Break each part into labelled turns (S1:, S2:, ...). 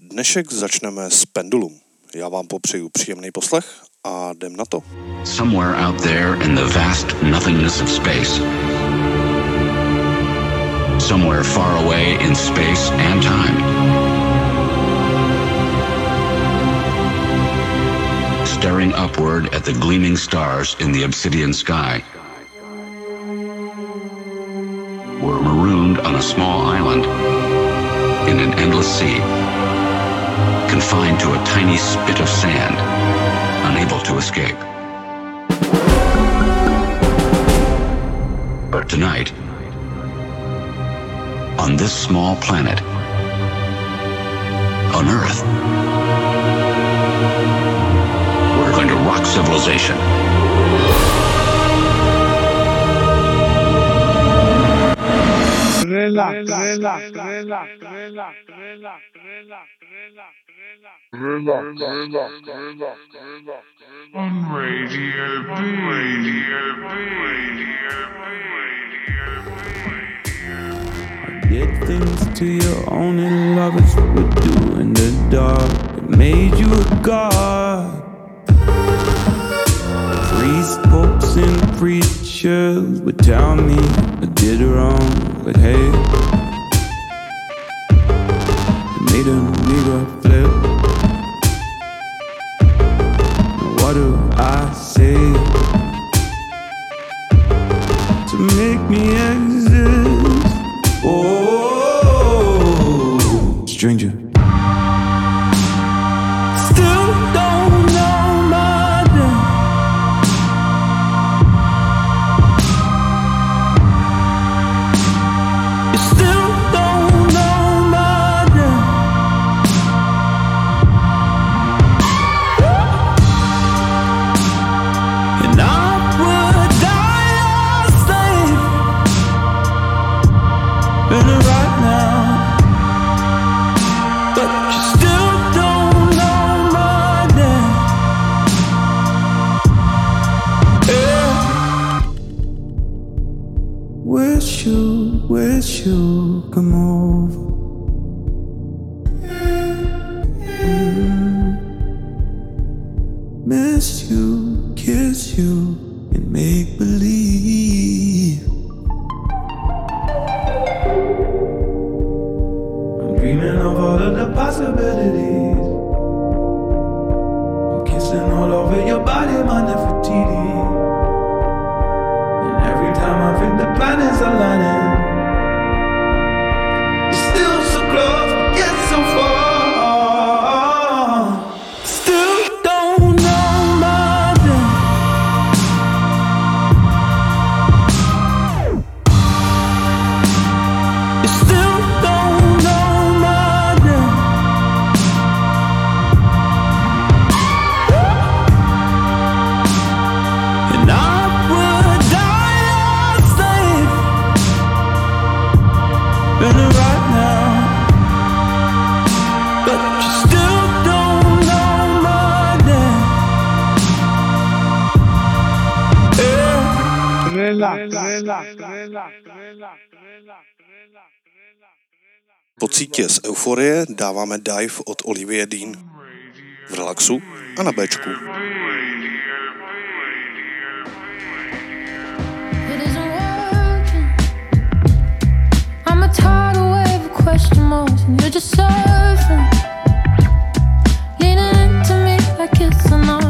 S1: Dnešek začneme s Pendulum. Já vám popřeju příjemný poslech a jdem na to.
S2: Somewhere out there in the vast nothingness of space. Somewhere far away in space and time. Staring upward at the gleaming stars in the obsidian sky. We're marooned on a small island in an endless sea confined to a tiny spit of sand, unable to escape. But tonight, on this small planet, on Earth, we're going to rock civilization.
S3: Relax, relax, relax, relax, relax, relax, relax, on Radio B, Radio B, Radio B,
S4: Did things to you only lovers would do in the dark. It made you a god. Priests, popes, and preachers would tell me I did wrong, but hey, it made a nigga flip. What do I say to make me exist?
S1: Po cítě z euforie dáváme dive od Olivie Dean. V relaxu a na Bčku.
S5: You're just surfing, leaning into me like it's a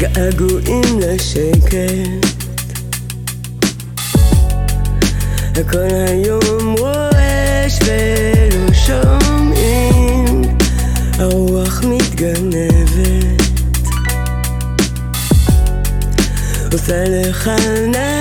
S6: געגועים לשקט וכל היום רועש ולא שומעים, הרוח מתגנבת. עושה לך נעים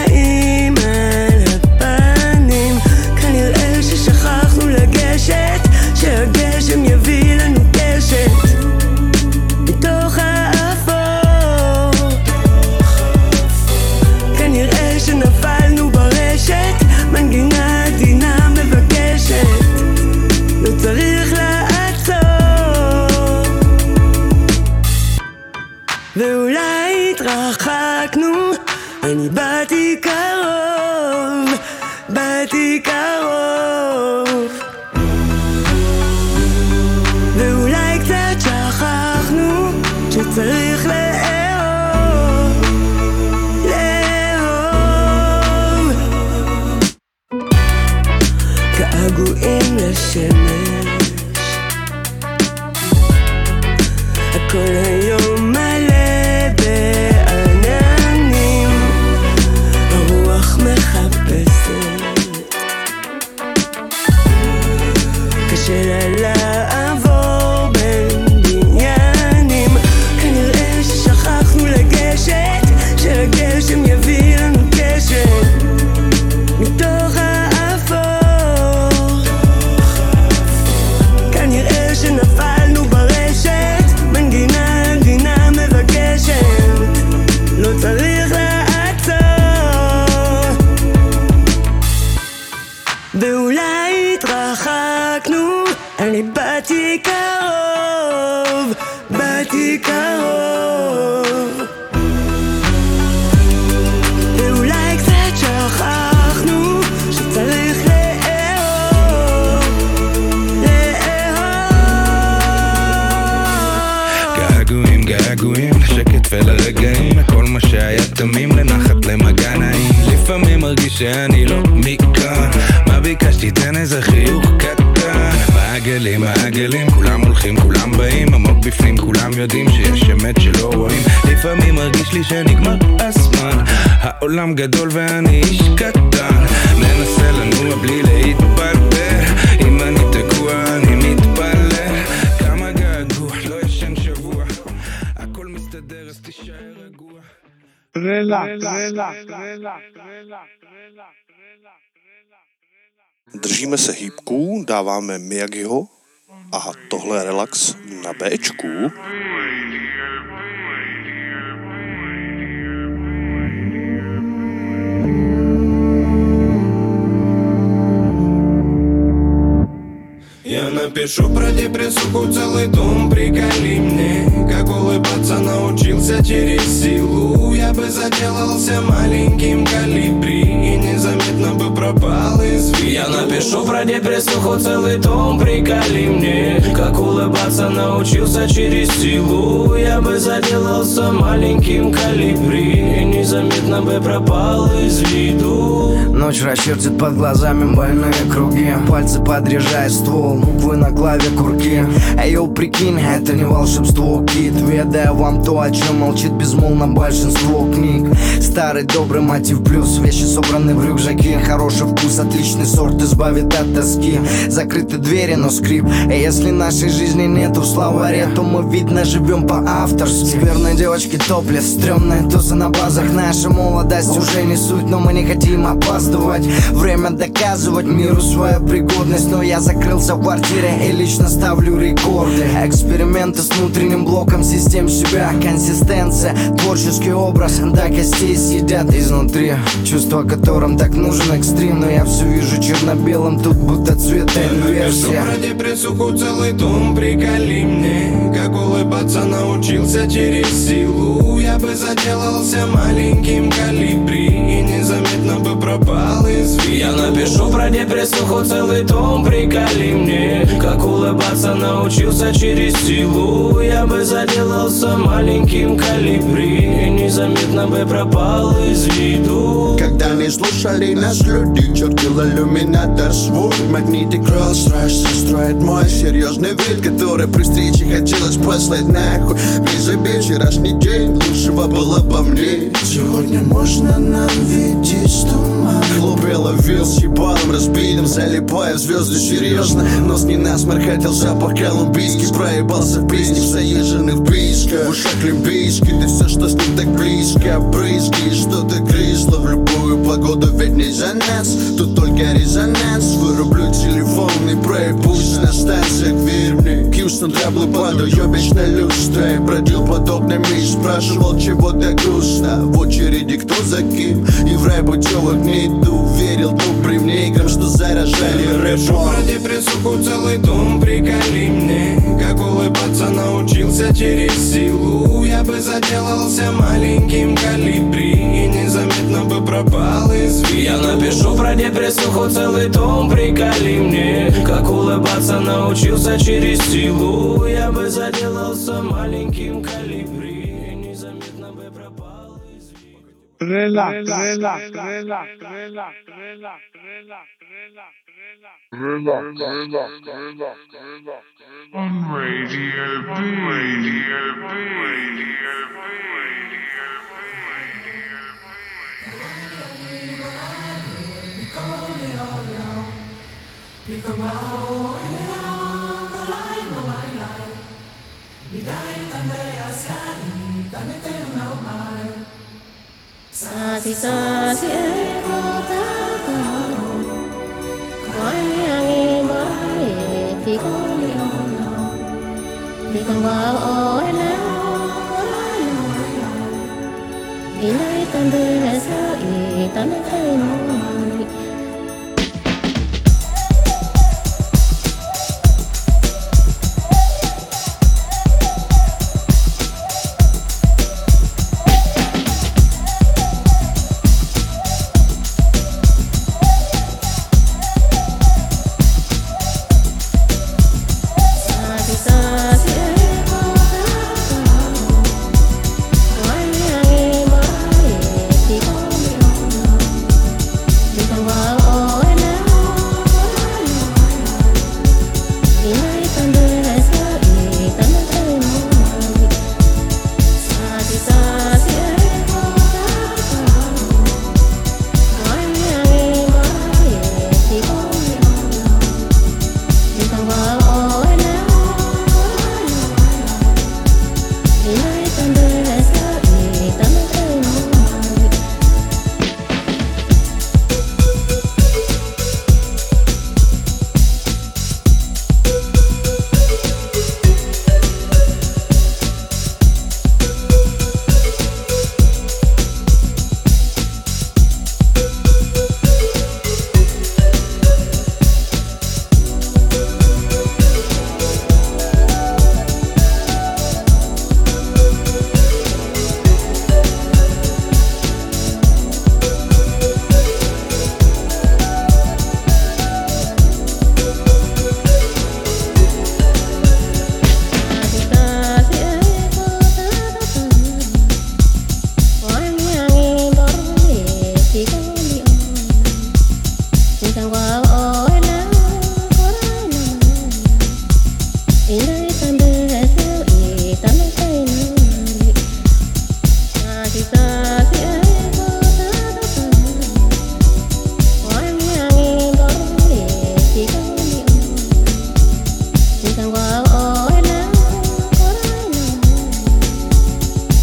S1: Držíme se hýbků, dáváme Miyagiho a tohle relax na Bčku.
S7: Я напишу про депрессуху целый том Приколи мне, как улыбаться научился через силу. Я бы заделался маленьким калибри И незаметно бы пропал из напишу про депрессуху целый том Приколи мне, как улыбаться научился через силу. Я бы заделался маленьким калибри. И незаметно бы пропал из виду.
S8: Ночь расчертит под глазами больные круги. Пальцы подрежает ствол, буквы на клаве курки. Эй, йоу, прикинь, это не волшебство, кит. Ведая вам то, о чем молчит безмолвно большинство книг. Старый добрый мотив плюс Вещи собраны в рюкзаке Хороший вкус, отличный сорт избавит от тоски. Закрыты двери, но скрип. И если нашей жизни нету в словаре То мы, видно, живем по-авторски. Верной девочки топлес, стрёмная туза на базах. Наша молодость уже не суть, но мы не хотим опаздывать. Время доказывать миру свою пригодность. Но я закрылся в квартире и лично ставлю рекорды. Эксперименты с внутренним блоком систем себя. Консистенция, творческий образ. До костей съедят изнутри. Чувство, которым так нужен экстрим. Но я все вижу черно-белым, тут будто
S7: Напишу
S8: инверсия
S7: про депрессуху целый том Приколи мне, как улыбаться научился через силу. Я бы заделался маленьким калибри И незаметно бы пропал из виду Я напишу про депрессуху целый том Приколи мне, как улыбаться научился через силу. Я бы заделался маленьким калибри. И незаметно бы пропал из виду.
S9: Когда не слушали нас люди Чертил иллюминатор свой Магнитик Rolls-Royce Строит мой серьезный вид Который при встрече хотелось послать нахуй. Ближе вчерашний день Лучшего было по мне. Сегодня можно нам видеть туман? Хлопья ловил с ебалом разбитым Залипая в звезды серьезно. Нос не насморк, хотел запах колумбийский. Проебался в песне, в письках В ушах олимпийский, ты все, что с ним так близко. Брызги, и что-то крисло в любую погоду Ведь не за нас, тут только резонанс. Вырублю телефон и проебусь на станциях Верь грустно требли падаю вечной люстрой Бродил подобный меч, спрашивал чего так грустно В очереди кто за кем, и в рай путевок не иду Верил, то при мне играм, что заражали рэпом
S7: про депрессуху целый том Приколи мне, как улыбаться научился через силу. Я бы заделался маленьким калибри И незаметно бы пропал из виду. Я напишу про депрессуху целый том Приколи мне, как улыбаться научился через силу. Я бы заделался маленьким калибри
S3: relax, relax, relax, relax, relax, relax, on Radio B, Radio B, Radio B,
S5: Pick a row and on the line, the line, line. Midnight and they are standing, and they xa thì xa sẽ không ta còn. Khói hang mãi thì có đi lòng. Thì còn bao ôi nắng vì nay tan đời là sao ý ta mới thấy mong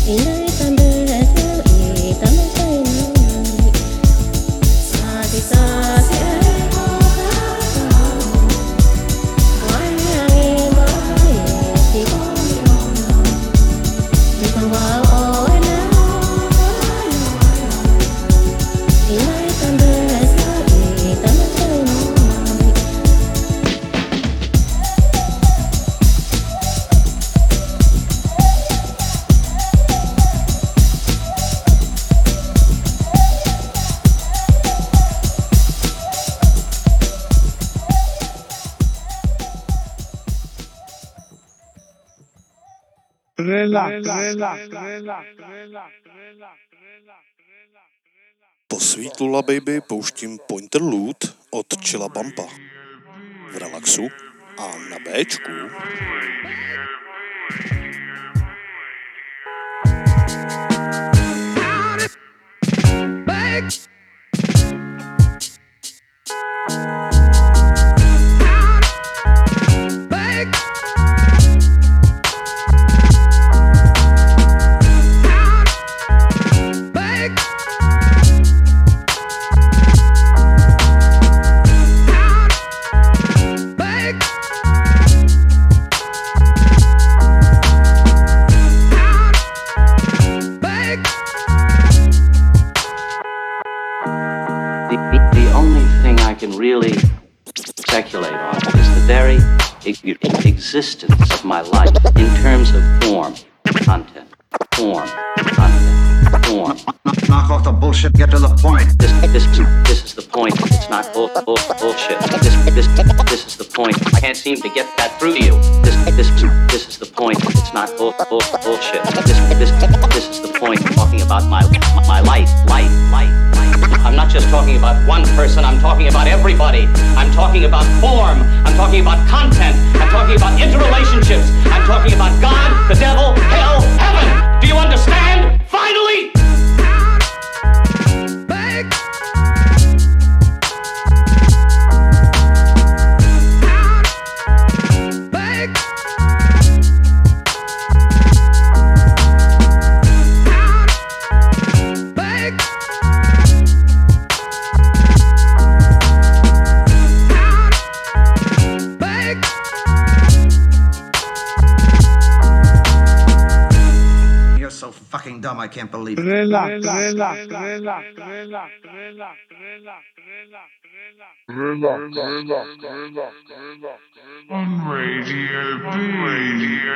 S5: You.
S1: Po Sweet Lula Baby pouštím Pointer Loot od Chilla Bumpa. V relaxu a na Bčku.
S10: The, really speculate on is the very existence of my life in terms of form, content, form, content, form.
S11: Knock off the bullshit, get to the point.
S10: This, this, this is the point. It's not bull, bull, bullshit. This, this, this is the point. I can't seem to get that through to you. This, this, this is the point. It's not bull, bull, bullshit. This, this, this is the point. I'm talking about my, my life, life, life. I'm not just talking about one person. I'm talking about everybody. I'm talking about form. I'm talking about content. I'm talking about interrelationships. I'm talking about God, the devil, hell, heaven. Do you understand? Finally.
S11: I can't believe it.
S3: On Radio B. Radio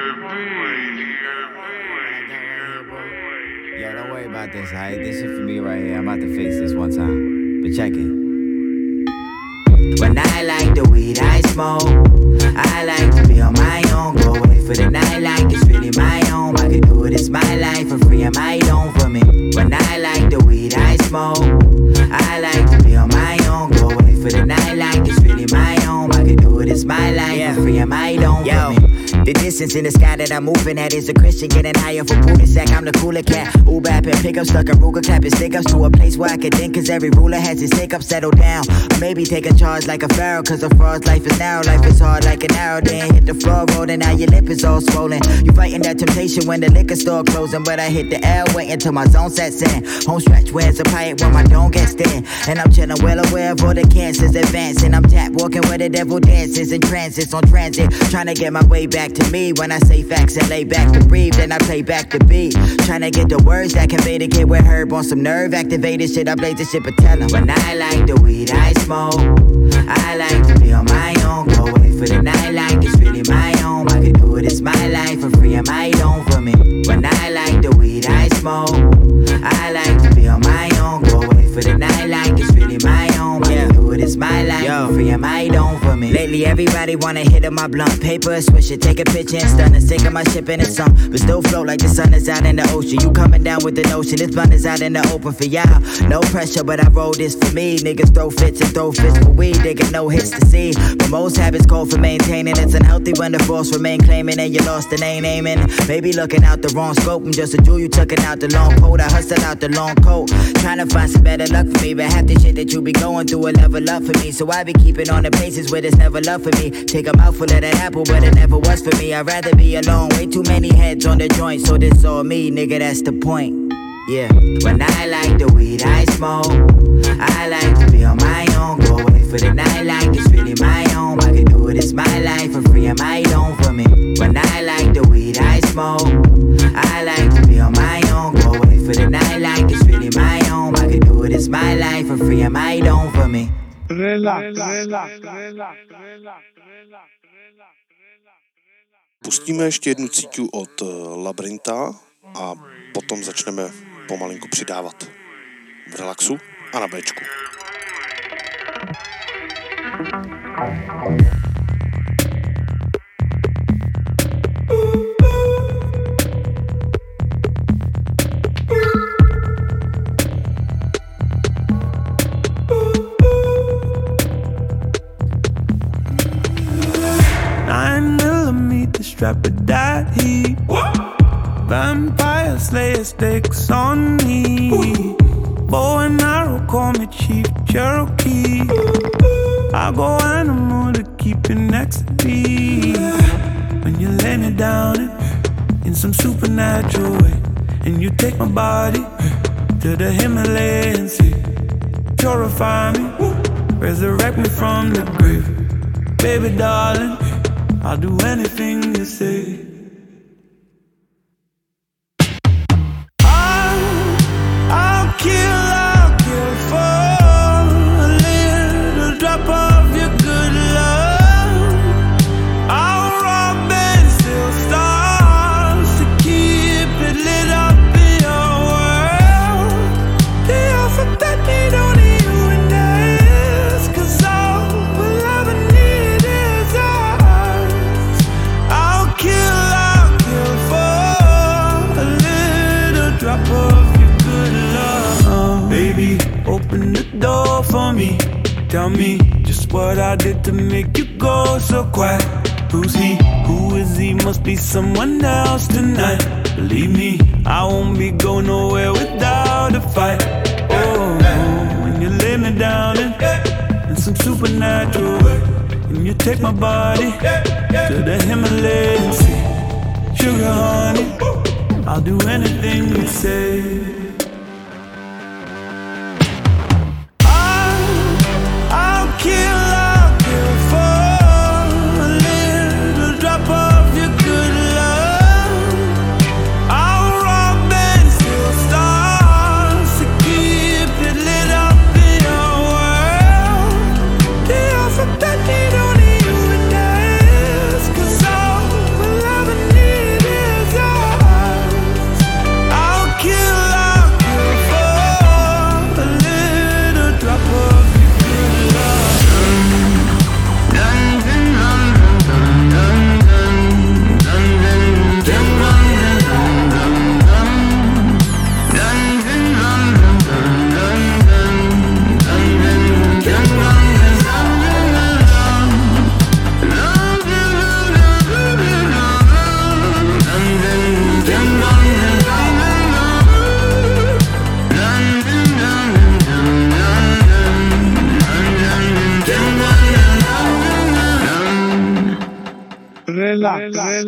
S12: Yo, don't worry about this, alright? This shit for me right here. I'm about to fix this one time. But check it. When I like the weed I smoke, I like to be on my own. Go away for the night like it's really my own. I can do it, it's my life for free. I own for me? When I like the weed I smoke, I like to be on my own. Go away for the night like it's really my own. I can do it, it's my life for free. Am I own for me? The distance in the sky that I'm moving at is a Christian getting higher for Putin sack. I'm the cooler cat. Uber app and pick up, stuck in Ruger clapping stick ups to a place where I can think. Cause every ruler has his take up, settle down. Or maybe take a charge like a pharaoh. Cause a fraud's life is narrow, life is hard like an arrow. Then hit the floor rolling, now your lip is all swollen. You fighting that temptation when the liquor store closing. But I hit the L, waiting till my zone sets in. Home stretch where it's a pipe when my dome gets thin. And I'm chilling well aware of all the cancers advancing. I'm tap walking where the devil dances and transits on transit. Trying to get my way back to me when I say facts and lay back to breathe. Then I play back the beat. Trying to get the words that convey the kid with herb on some nerve activated shit. I play this shit, but tell 'em when I like the weed I smoke. I like to be on my own. Go away for the night like it's really my own. I can do it, it's my life for free. I own for me? When I like the weed I smoke. I like to be on my own. Go away for the night like it's really my own. I can do it, it's my life. Yo, free my don't for me. Lately, everybody wanna hit on my blunt. Paper, swish it, take a picture and stun it. Sick of my ship and the sun. But still float like the sun is out in the ocean. You coming down with the notion, this blunt is out in the open for y'all. No pressure, but I roll this for me. Niggas throw fits and throw fits for weed. They get no hits to see. But most habits call for maintaining. It's unhealthy when the force remain claiming and you lost and ain't aiming. Maybe looking out the wrong scope. I'm just a jewel, you it out the long coat. I hustle out the long coat. Trying to find some better luck for me. But half the shit that you be going through will level up for me. So I be keeping on the places where there's never love for me. Take a mouthful of that apple, but it never was for me. I'd rather be alone. Way too many heads on the joint. So this all me, nigga, that's the point. Yeah, when I like the weed I smoke, I like to be on my own. Go away for the night like it's really my home. I can do it, it's my life for free. I own for me? When I like the weed I smoke, I like to be on my own. Go away for the night like it's really my home. I can do it, it's my life for free. I own for me?
S1: Pustíme ještě jednu cítu od eh, Labrinta a potom začneme pomalinku přidávat v relaxu a na Bčku.
S4: Nine take my body to the Himalayan sea. Purify me, resurrect me from the grave. Baby darling, I'll do anything you say. I'll you say.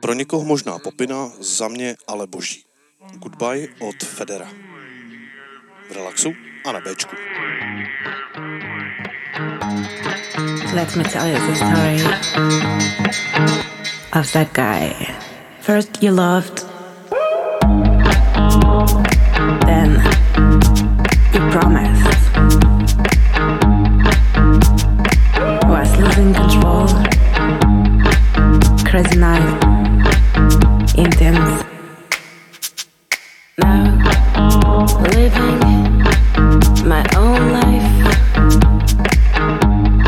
S1: Pro někoho možná popina, za mě ale boží. Goodbye od Federa. V relaxu a na Bčku.
S13: Let me tell you the story of that guy. First you loved, then you promised. Night, intense. Now living my own life.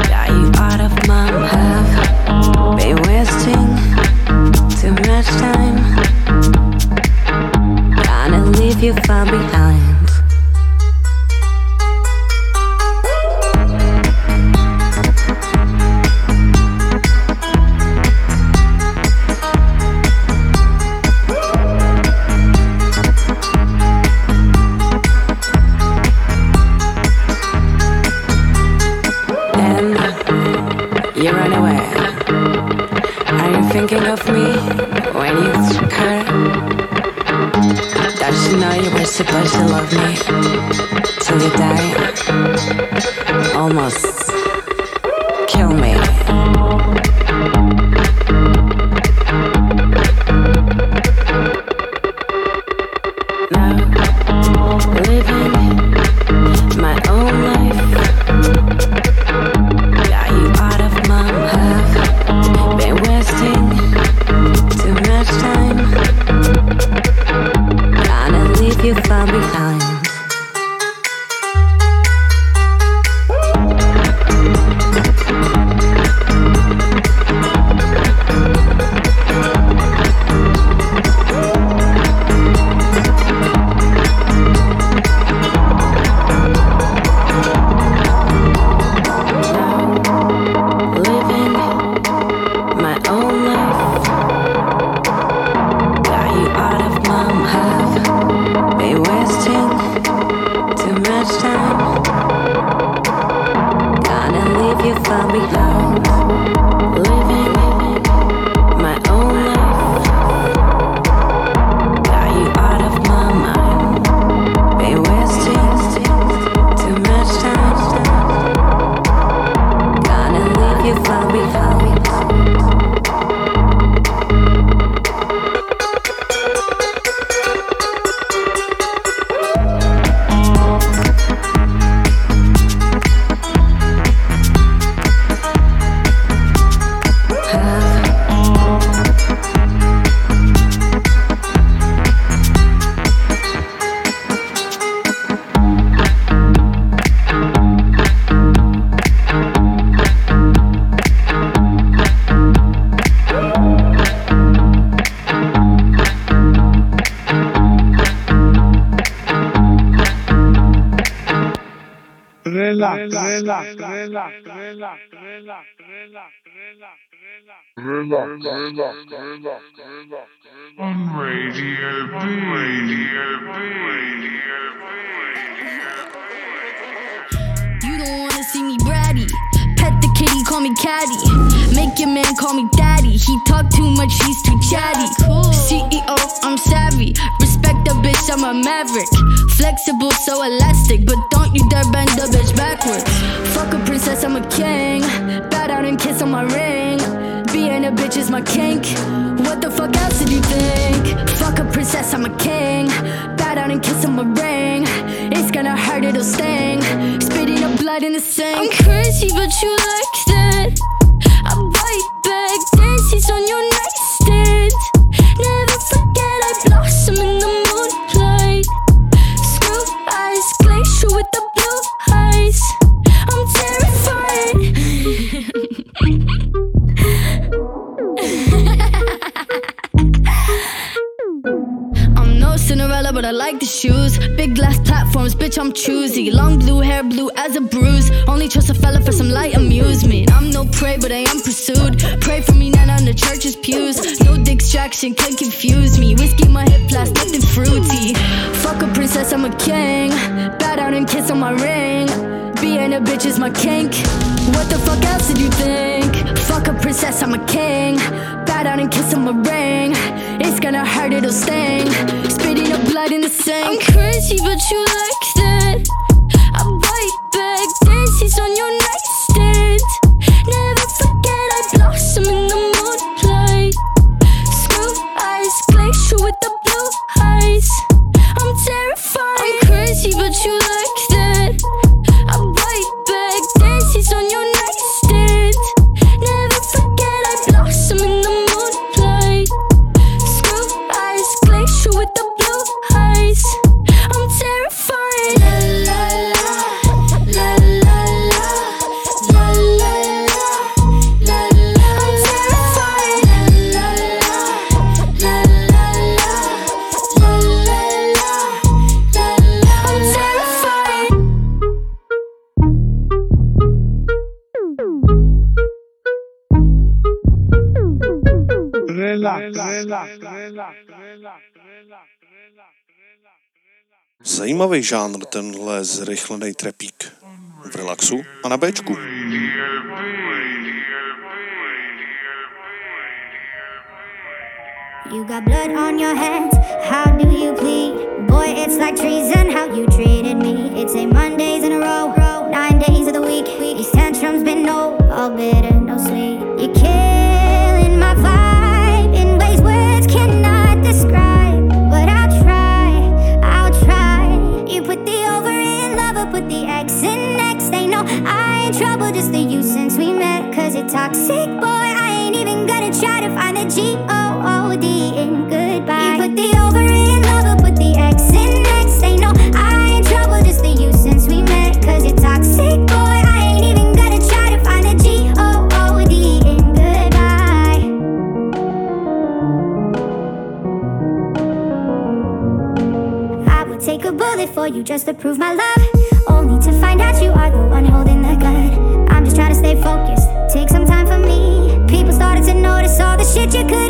S13: Got you out of my path. Been wasting too much time. Gonna leave you far behind. You run away. Are you thinking of me when you her? Does she know you were supposed to love me till you die? Almost kill me.
S3: Rela, rela, rela, rela, rela, rela. Radio B, Radio B, Radio B.
S14: You don't wanna see me bratty. Pet the kitty, call me caddy. Make your man call me daddy. He talk too much, he's too chatty. CEO, I'm savvy. Respect the bitch, I'm a maverick. Flexible, so elastic, but don't you dare bend the bitch backwards. Fuck a princess, I'm a king. Bow down and kiss on my ring. Being a bitch is my kink. What the fuck else did you think? Fuck a princess, I'm a king. Bow down and kiss on my ring. It's gonna hurt, it'll sting. Blood in the sink. I'm crazy, but you like that. I bite back, dances on your nightstand. Never forget I blossom in the moonlight. Screw eyes, glacier with the blue eyes. I'm terrified. Cinderella, but I like the shoes. Big glass platforms, bitch, I'm choosy. Long blue hair, blue as a bruise. Only trust a fella for some light amusement. I'm no prey, but I am pursued. Pray for me, Nana, on the church's pews. No distraction can confuse me. Whiskey in my hip, blast, nothing fruity. Fuck a princess, I'm a king. Bow down and kiss on my ring. Being a bitch is my kink. What the fuck else did you think? Fuck a princess, I'm a king. Bow down and kiss on my ring. It's gonna hurt, it'll sting pretty, but you like
S1: Zajímavý žánr tenhle zrychlený trepík. V relaxu a na Bčku.
S15: You got blood on your hands, how do you plead? Boy, it's like treason how you treated me. It's a Mondays in a row, row nine days of the week. These tantrums been no, all bitter, no sleep. You can't. in trouble, just the you since we met. Cause you're toxic, boy. I ain't even gonna try to find the G O O D in goodbye. You put the over in love, put the X in next. They know I in trouble, just the you since we met. Cause you're toxic, boy. I ain't even gonna try to find the G O O D in goodbye. I would take a bullet for you just to prove my love. shit you
S3: could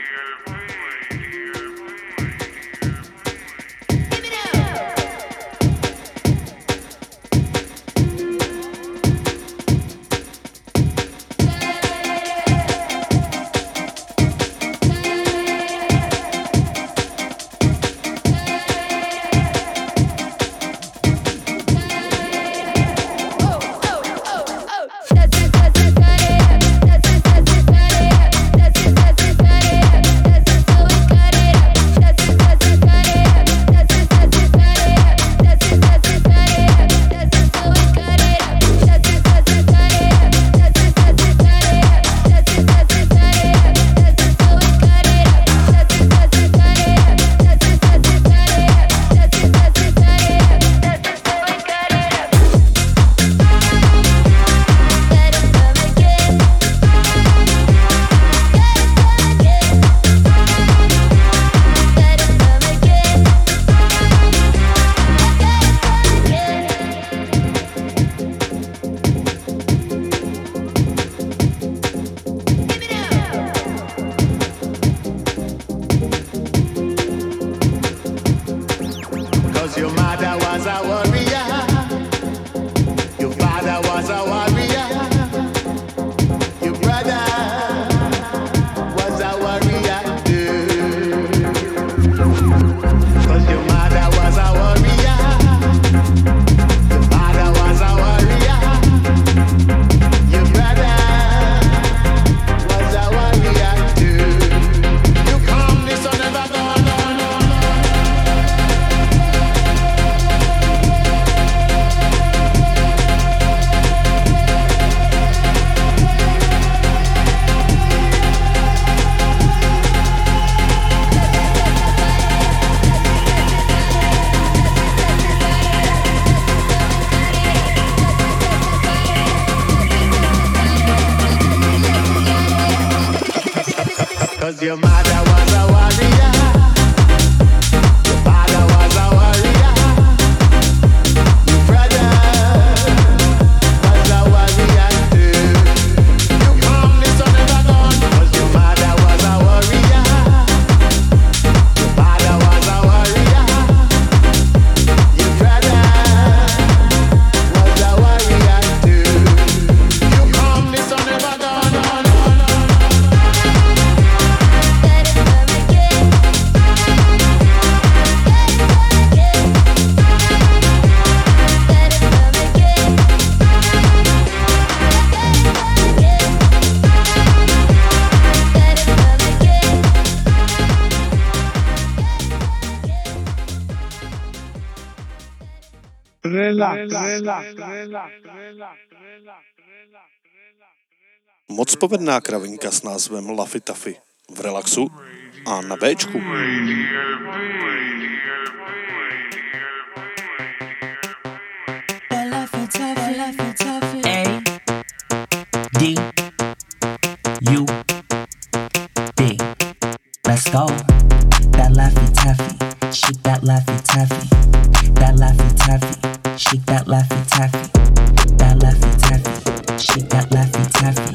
S1: Moc povedná kravinka s názvem Laffy Taffy v relaxu a na Bčku.
S16: B. Go. That Laffy Taffy. Shit that Laffy Taffy. That Laffy Taffy. Shake that laffy taffy. That laffy taffy. Shake that laffy taffy.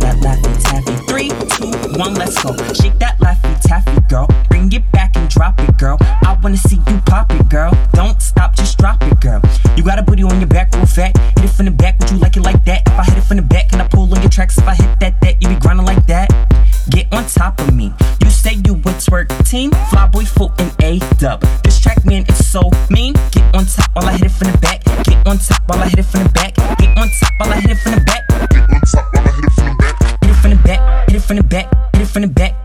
S16: That laffy taffy. Three, two, one, let's go. Shake that laffy taffy, girl. Bring it back and drop it, girl. I wanna see Get on top while I hit it from the back. Get on top while I hit it from the back. Hit it from the back. Hit it from the back. Hit it from the back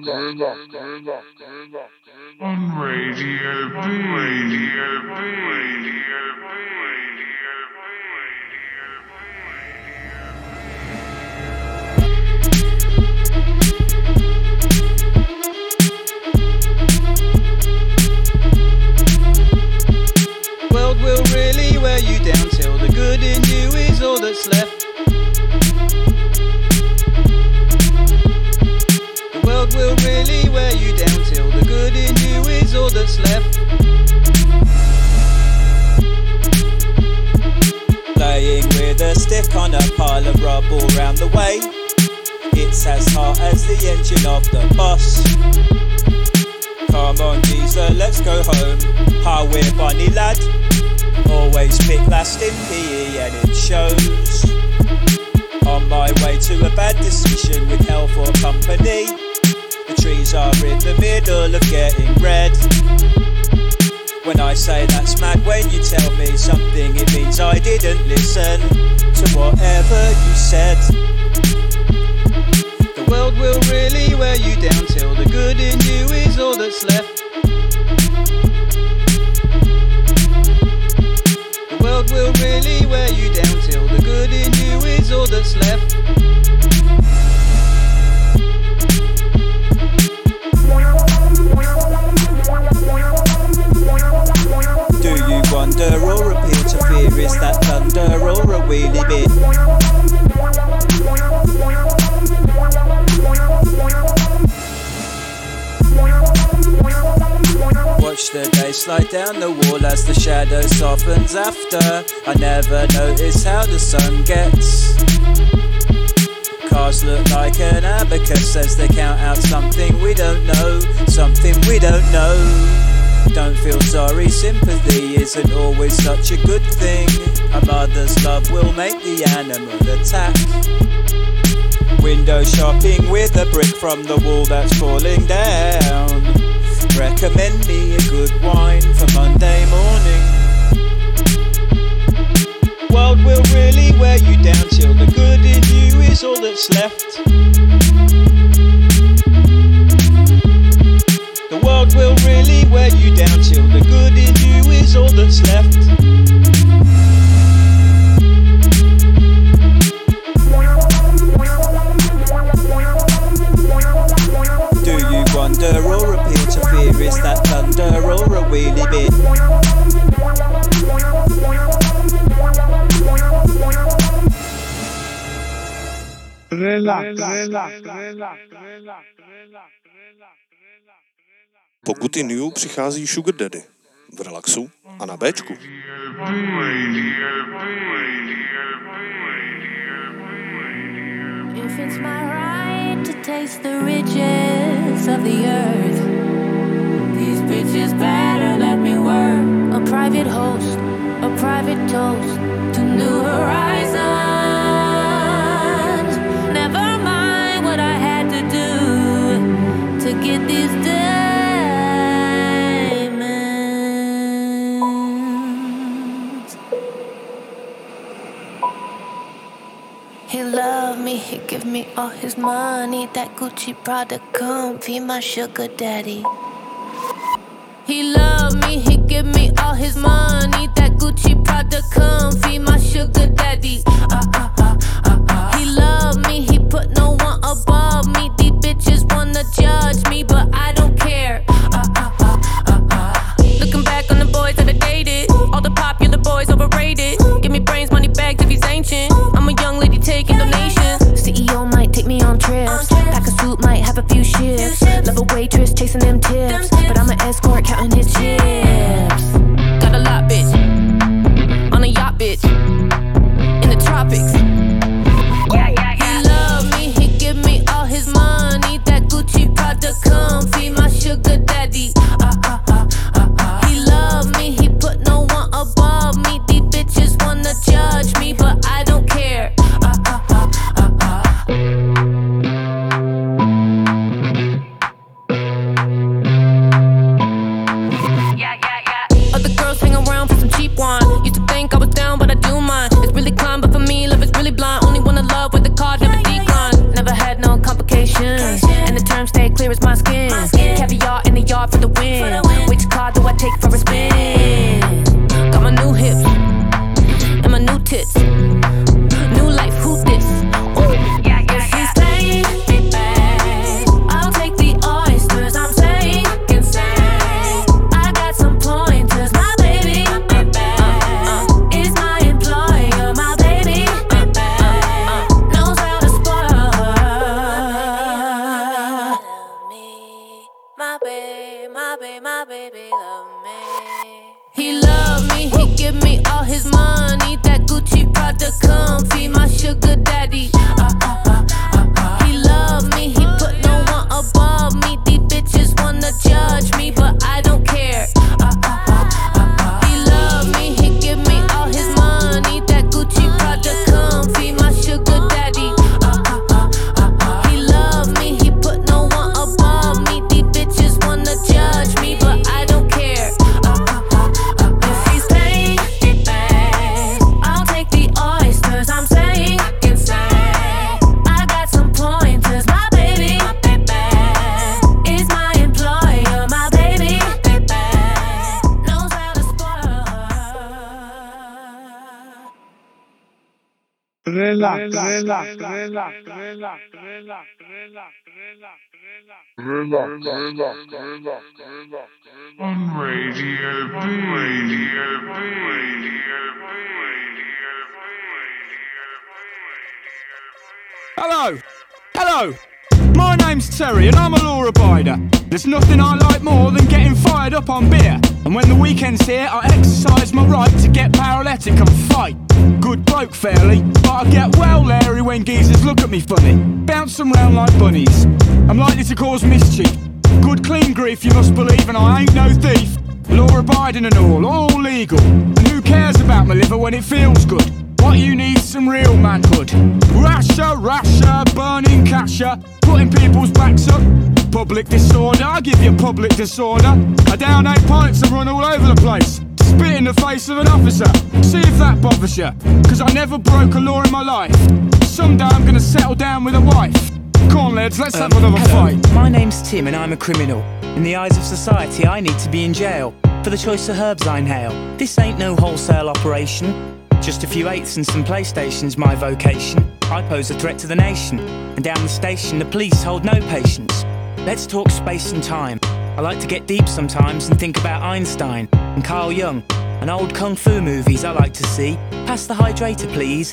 S16: 没人连没人连 the
S17: bus. Come on, geezer, let's go home. How we're bunny lad. Always pick last in PE and it shows. On my way to a bad decision with hell for company. The trees are in the middle of getting red. When I say that's mad, when you tell me something, it means I didn't listen to whatever you said world will really wear you down till the good in you is all that's left. The world will really wear you down till the good in you is all that's left. Do you wonder or appear to fear? Is that thunder or a wheelie bit? Watch the day slide down the wall as the shadow softens after. I never notice how the sun gets. Cars look like an abacus as they count out something we don't know, something we don't know. Don't feel sorry, sympathy isn't always such a good thing. A mother's love will make the animal attack. Window shopping with a brick from the wall that's falling down. Recommend me a good wine for Monday morning. World will really wear you down till the good in you is all that's left. The world will really wear you down till the good in you is all that's left.
S1: Pokud i New přichází Sugar Daddy v relaxu a na Bčku.
S5: If it's my right to taste the riches of the earth, these bitches better let me work. A private host, a private toast to new horizons. All his money. That Gucci Prada comfy, my sugar daddy. He love me, he give me all his money. That Gucci Prada comfy, my sugar daddy. Uh, uh, uh, uh, uh. He love me, he put no one above me. Wanna judge me, but I don't care. Uh, uh, uh. Looking back on the boys that I dated, all the popular boys overrated. Give me brains, money bags if he's ancient. I'm a young lady taking donations. CEO might take me on trips. Pack a suit, might have a few shifts. Love a waitress chasing them tips, but I'm an escort counting his chips. to come feed my sugar daddy. Uh, uh,
S3: relax, relax, relax, relax, relax, relax, relax, relax, relax. On Radio B, Radio B, Radio
S18: Hello! Hello! My name's Terry and I'm a law abider. There's nothing I like more than getting fired up on beer. And when the weekend's here, I exercise my right to get paralytic and fight. Good bloke, fairly, but I get well leery when geezers look at me funny. Bounce them round like bunnies. I'm likely to cause mischief. Good clean grief, you must believe, and I ain't no thief. Law abiding and all, all legal. And who cares about my liver when it feels good? What you need some real manhood. Rasher, rasher, burning casher, putting people's backs up. Public disorder, I give you public disorder. I down eight pints and run all over the place. Spit in the face of an officer. See if that bothers you. Cause I never broke a law in my life. Someday I'm gonna settle down with a wife. Come on, lads, let's have um, another
S19: hello.
S18: fight.
S19: My name's Tim and I'm a criminal. In the eyes of society, I need to be in jail for the choice of herbs I inhale. This ain't no wholesale operation. Just a few eighths and some PlayStation's my vocation. I pose a threat to the nation, and down the station, the police hold no patience. Let's talk space and time. I like to get deep sometimes and think about Einstein and Carl Jung and old kung fu movies I like to see. Pass the hydrator, please.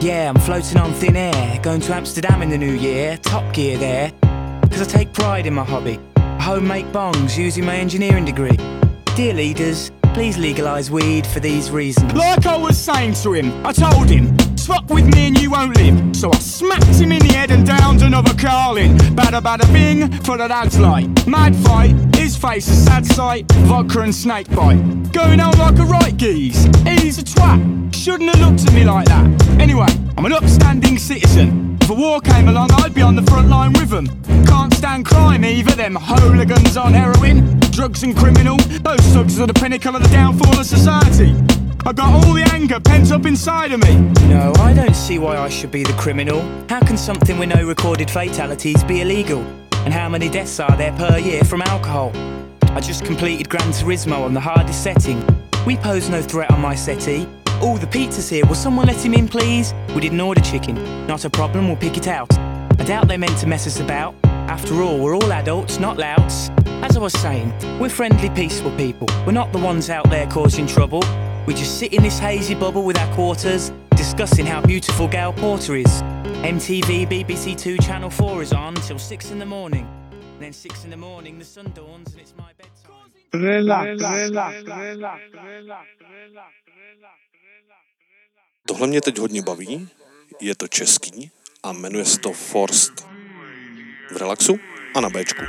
S19: yeah, I'm floating on thin air, going to Amsterdam in the new year. Top gear there, because I take pride in my hobby. Homemade bongs using my engineering degree. Dear leaders, please legalise weed for these reasons.
S18: Like I was saying to him, I told him, fuck with me and you won't live. So I smacked him in the head and downed another Carling. Bada bada bing, for the dad's light. Mad fight, his face a sad sight. Vodka and snake bite. Going on like a right geese. He's a twat. Shouldn't have looked at me like that. Anyway, I'm an upstanding citizen. If a war came along, I'd be on the front line with them. Can't stand crime either, them hooligans on heroin. Drugs and criminal, those thugs are the pinnacle of the downfall of society. I've got all the anger pent up inside of me.
S19: No, I don't see why I should be the criminal. How can something with no recorded fatalities be illegal? And how many deaths are there per year from alcohol? I just completed Gran Turismo on the hardest setting. We pose no threat on my settee. All the pizza's here. Will someone let him in, please? We didn't order chicken. Not a problem, we'll pick it out. I doubt they meant to mess us about. After all, we're all adults, not louts. As I was saying, we're friendly, peaceful people. We're not the ones out there causing trouble. We just sit in this hazy bubble with our quarters, discussing how beautiful Gail Porter is. MTV, BBC Two, Channel 4 is on till 6 in the morning. And then 6 in the morning, the sun dawns and it's my bedtime.
S3: Relax, relax, relax, relax. relax.
S1: Tohle mě teď hodně baví, je to český a jmenuje se to Forst. V relaxu a na Bčku.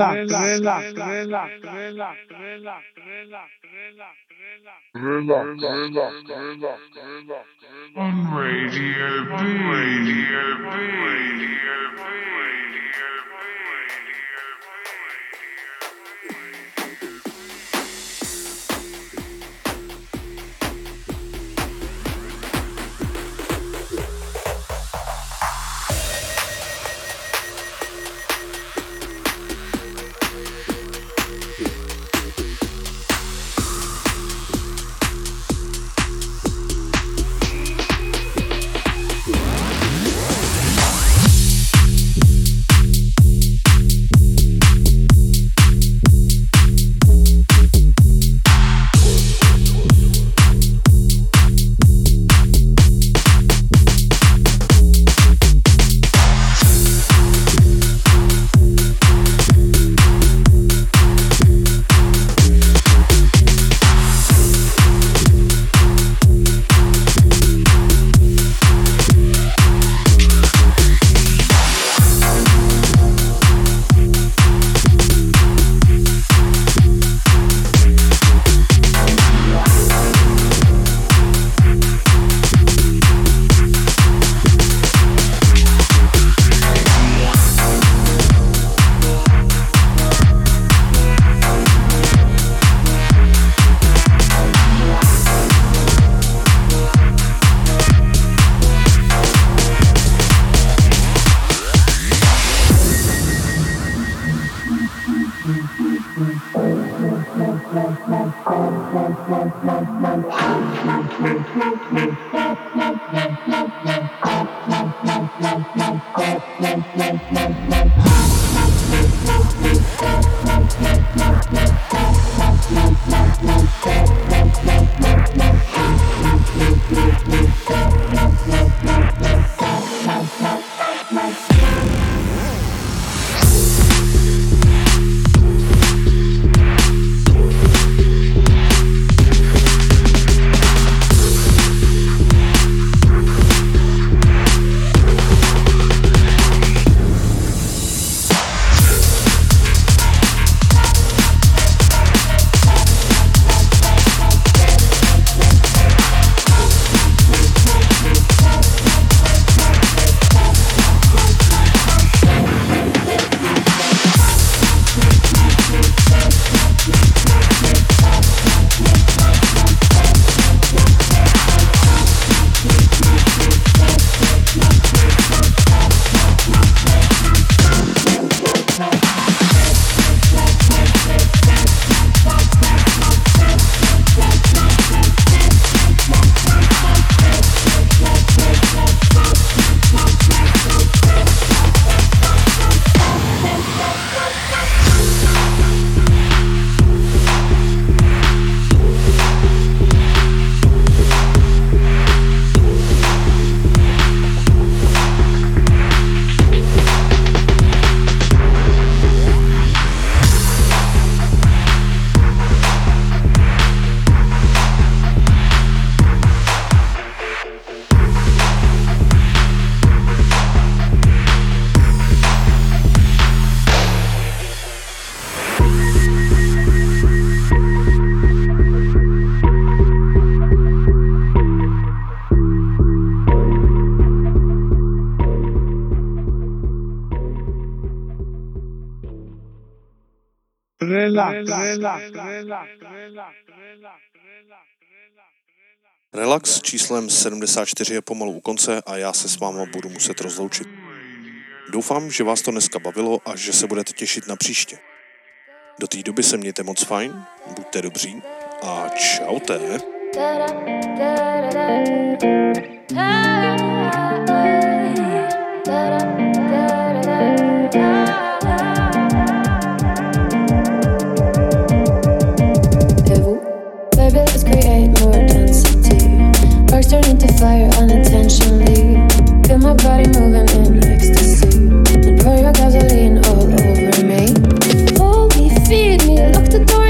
S20: Relax, relax, relax, relax, relax, relax, relax, relax, on Radio B. Radio B. Radio B.
S1: Relax s číslem 74 je pomalu u konce a já se s váma budu muset rozloučit. Doufám, že vás to dneska bavilo a že se budete těšit na příště. Do té doby se mějte moc fajn, buďte dobří a čaute.
S21: Et Sparks turn into fire unintentionally. Feel my body moving in ecstasy. And pour your gasoline all over me. Hold me, feed me, lock the door.